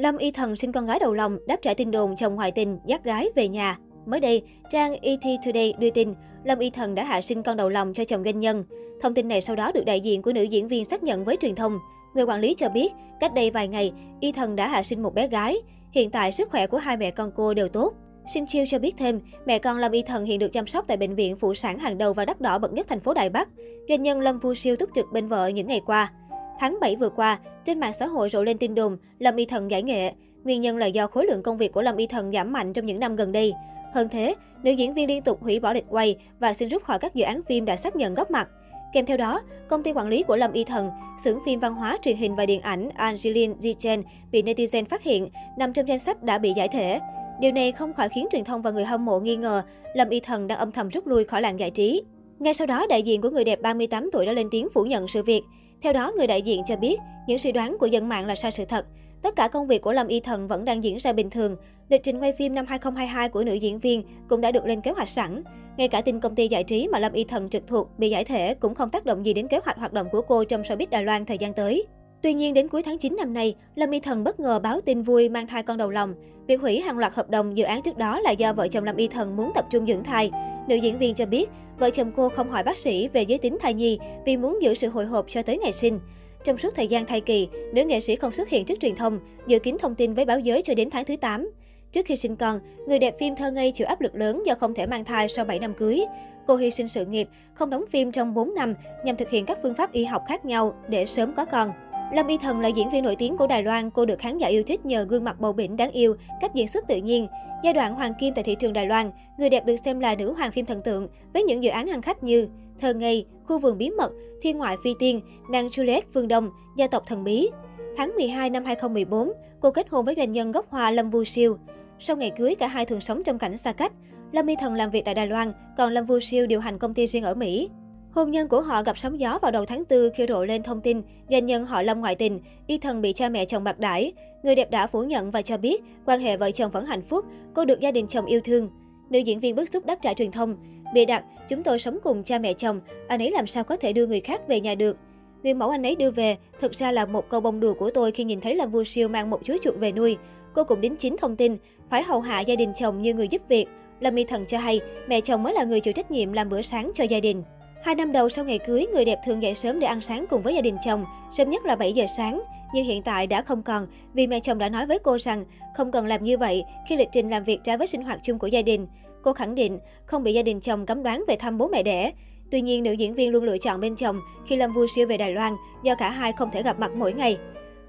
Lâm Y Thần sinh con gái đầu lòng, đáp trả tin đồn chồng ngoại tình, dắt gái về nhà. Mới đây, trang ET Today đưa tin Lâm Y Thần đã hạ sinh con đầu lòng cho chồng doanh nhân. Thông tin này sau đó được đại diện của nữ diễn viên xác nhận với truyền thông. Người quản lý cho biết, cách đây vài ngày, Y Thần đã hạ sinh một bé gái. Hiện tại sức khỏe của hai mẹ con cô đều tốt. Sinh Chiêu cho biết thêm, mẹ con Lâm Y Thần hiện được chăm sóc tại bệnh viện phụ sản hàng đầu và đắt đỏ bậc nhất thành phố Đài Bắc. Doanh nhân Lâm Vu Siêu túc trực bên vợ những ngày qua. Tháng 7 vừa qua, trên mạng xã hội rộ lên tin đồn Lâm Y Thần giải nghệ. Nguyên nhân là do khối lượng công việc của Lâm Y Thần giảm mạnh trong những năm gần đây. Hơn thế, nữ diễn viên liên tục hủy bỏ lịch quay và xin rút khỏi các dự án phim đã xác nhận góp mặt. Kèm theo đó, công ty quản lý của Lâm Y Thần, xưởng phim văn hóa, truyền hình và điện ảnh Angeline Zichen bị netizen phát hiện nằm trong danh sách đã bị giải thể. Điều này không khỏi khiến truyền thông và người hâm mộ nghi ngờ Lâm Y Thần đang âm thầm rút lui khỏi làng giải trí. Ngay sau đó, đại diện của người đẹp 38 tuổi đã lên tiếng phủ nhận sự việc. Theo đó, người đại diện cho biết, những suy đoán của dân mạng là sai sự thật. Tất cả công việc của Lâm Y Thần vẫn đang diễn ra bình thường. Lịch trình quay phim năm 2022 của nữ diễn viên cũng đã được lên kế hoạch sẵn. Ngay cả tin công ty giải trí mà Lâm Y Thần trực thuộc bị giải thể cũng không tác động gì đến kế hoạch hoạt động của cô trong showbiz Đài Loan thời gian tới. Tuy nhiên, đến cuối tháng 9 năm nay, Lâm Y Thần bất ngờ báo tin vui mang thai con đầu lòng. Việc hủy hàng loạt hợp đồng dự án trước đó là do vợ chồng Lâm Y Thần muốn tập trung dưỡng thai. Nữ diễn viên cho biết, vợ chồng cô không hỏi bác sĩ về giới tính thai nhi vì muốn giữ sự hồi hộp cho tới ngày sinh. Trong suốt thời gian thai kỳ, nữ nghệ sĩ không xuất hiện trước truyền thông, dự kín thông tin với báo giới cho đến tháng thứ 8. Trước khi sinh con, người đẹp phim thơ ngây chịu áp lực lớn do không thể mang thai sau 7 năm cưới. Cô hy sinh sự nghiệp, không đóng phim trong 4 năm nhằm thực hiện các phương pháp y học khác nhau để sớm có con. Lâm Y Thần là diễn viên nổi tiếng của Đài Loan, cô được khán giả yêu thích nhờ gương mặt bầu bĩnh đáng yêu, cách diễn xuất tự nhiên. Giai đoạn hoàng kim tại thị trường Đài Loan, người đẹp được xem là nữ hoàng phim thần tượng với những dự án ăn khách như Thơ ngây, Khu vườn bí mật, Thiên ngoại phi tiên, Nàng Juliet Phương Đông, Gia tộc thần bí. Tháng 12 năm 2014, cô kết hôn với doanh nhân gốc Hoa Lâm Vu Siêu. Sau ngày cưới, cả hai thường sống trong cảnh xa cách. Lâm Y Thần làm việc tại Đài Loan, còn Lâm Vu Siêu điều hành công ty riêng ở Mỹ. Hôn nhân của họ gặp sóng gió vào đầu tháng 4 khi rộ lên thông tin doanh nhân họ Lâm ngoại tình, y thần bị cha mẹ chồng bạc đãi. Người đẹp đã phủ nhận và cho biết quan hệ vợ chồng vẫn hạnh phúc, cô được gia đình chồng yêu thương. Nữ diễn viên bức xúc đáp trả truyền thông. Bị đặt, chúng tôi sống cùng cha mẹ chồng, anh ấy làm sao có thể đưa người khác về nhà được. Người mẫu anh ấy đưa về, thực ra là một câu bông đùa của tôi khi nhìn thấy Lâm vua Siêu mang một chú chuột về nuôi. Cô cũng đính chính thông tin, phải hầu hạ gia đình chồng như người giúp việc. Lâm Y Thần cho hay, mẹ chồng mới là người chịu trách nhiệm làm bữa sáng cho gia đình. Hai năm đầu sau ngày cưới, người đẹp thường dậy sớm để ăn sáng cùng với gia đình chồng, sớm nhất là 7 giờ sáng. Nhưng hiện tại đã không còn, vì mẹ chồng đã nói với cô rằng không cần làm như vậy khi lịch trình làm việc trái với sinh hoạt chung của gia đình. Cô khẳng định không bị gia đình chồng cấm đoán về thăm bố mẹ đẻ. Tuy nhiên, nữ diễn viên luôn lựa chọn bên chồng khi Lâm vui Siêu về Đài Loan do cả hai không thể gặp mặt mỗi ngày.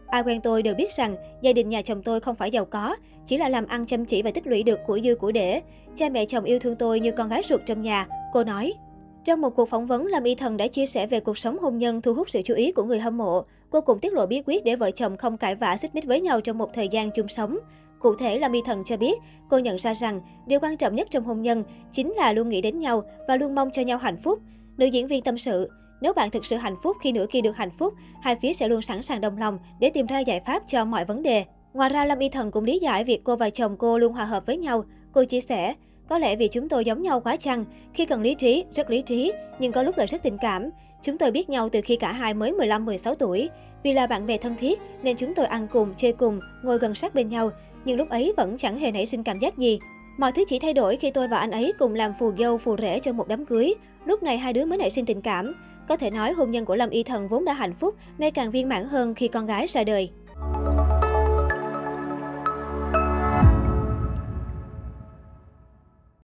Ai quen tôi đều biết rằng gia đình nhà chồng tôi không phải giàu có, chỉ là làm ăn chăm chỉ và tích lũy được của dư của để. Cha mẹ chồng yêu thương tôi như con gái ruột trong nhà, cô nói. Trong một cuộc phỏng vấn, Lâm Y Thần đã chia sẻ về cuộc sống hôn nhân thu hút sự chú ý của người hâm mộ. Cô cũng tiết lộ bí quyết để vợ chồng không cãi vã xích mích với nhau trong một thời gian chung sống. Cụ thể, Lâm Y Thần cho biết, cô nhận ra rằng điều quan trọng nhất trong hôn nhân chính là luôn nghĩ đến nhau và luôn mong cho nhau hạnh phúc. Nữ diễn viên tâm sự, nếu bạn thực sự hạnh phúc khi nửa kia được hạnh phúc, hai phía sẽ luôn sẵn sàng đồng lòng để tìm ra giải pháp cho mọi vấn đề. Ngoài ra, Lâm Y Thần cũng lý giải việc cô và chồng cô luôn hòa hợp với nhau. Cô chia sẻ, có lẽ vì chúng tôi giống nhau quá chăng, khi cần lý trí, rất lý trí, nhưng có lúc lại rất tình cảm. Chúng tôi biết nhau từ khi cả hai mới 15-16 tuổi. Vì là bạn bè thân thiết nên chúng tôi ăn cùng, chơi cùng, ngồi gần sát bên nhau. Nhưng lúc ấy vẫn chẳng hề nảy sinh cảm giác gì. Mọi thứ chỉ thay đổi khi tôi và anh ấy cùng làm phù dâu, phù rể cho một đám cưới. Lúc này hai đứa mới nảy sinh tình cảm. Có thể nói hôn nhân của Lâm Y Thần vốn đã hạnh phúc, nay càng viên mãn hơn khi con gái ra đời.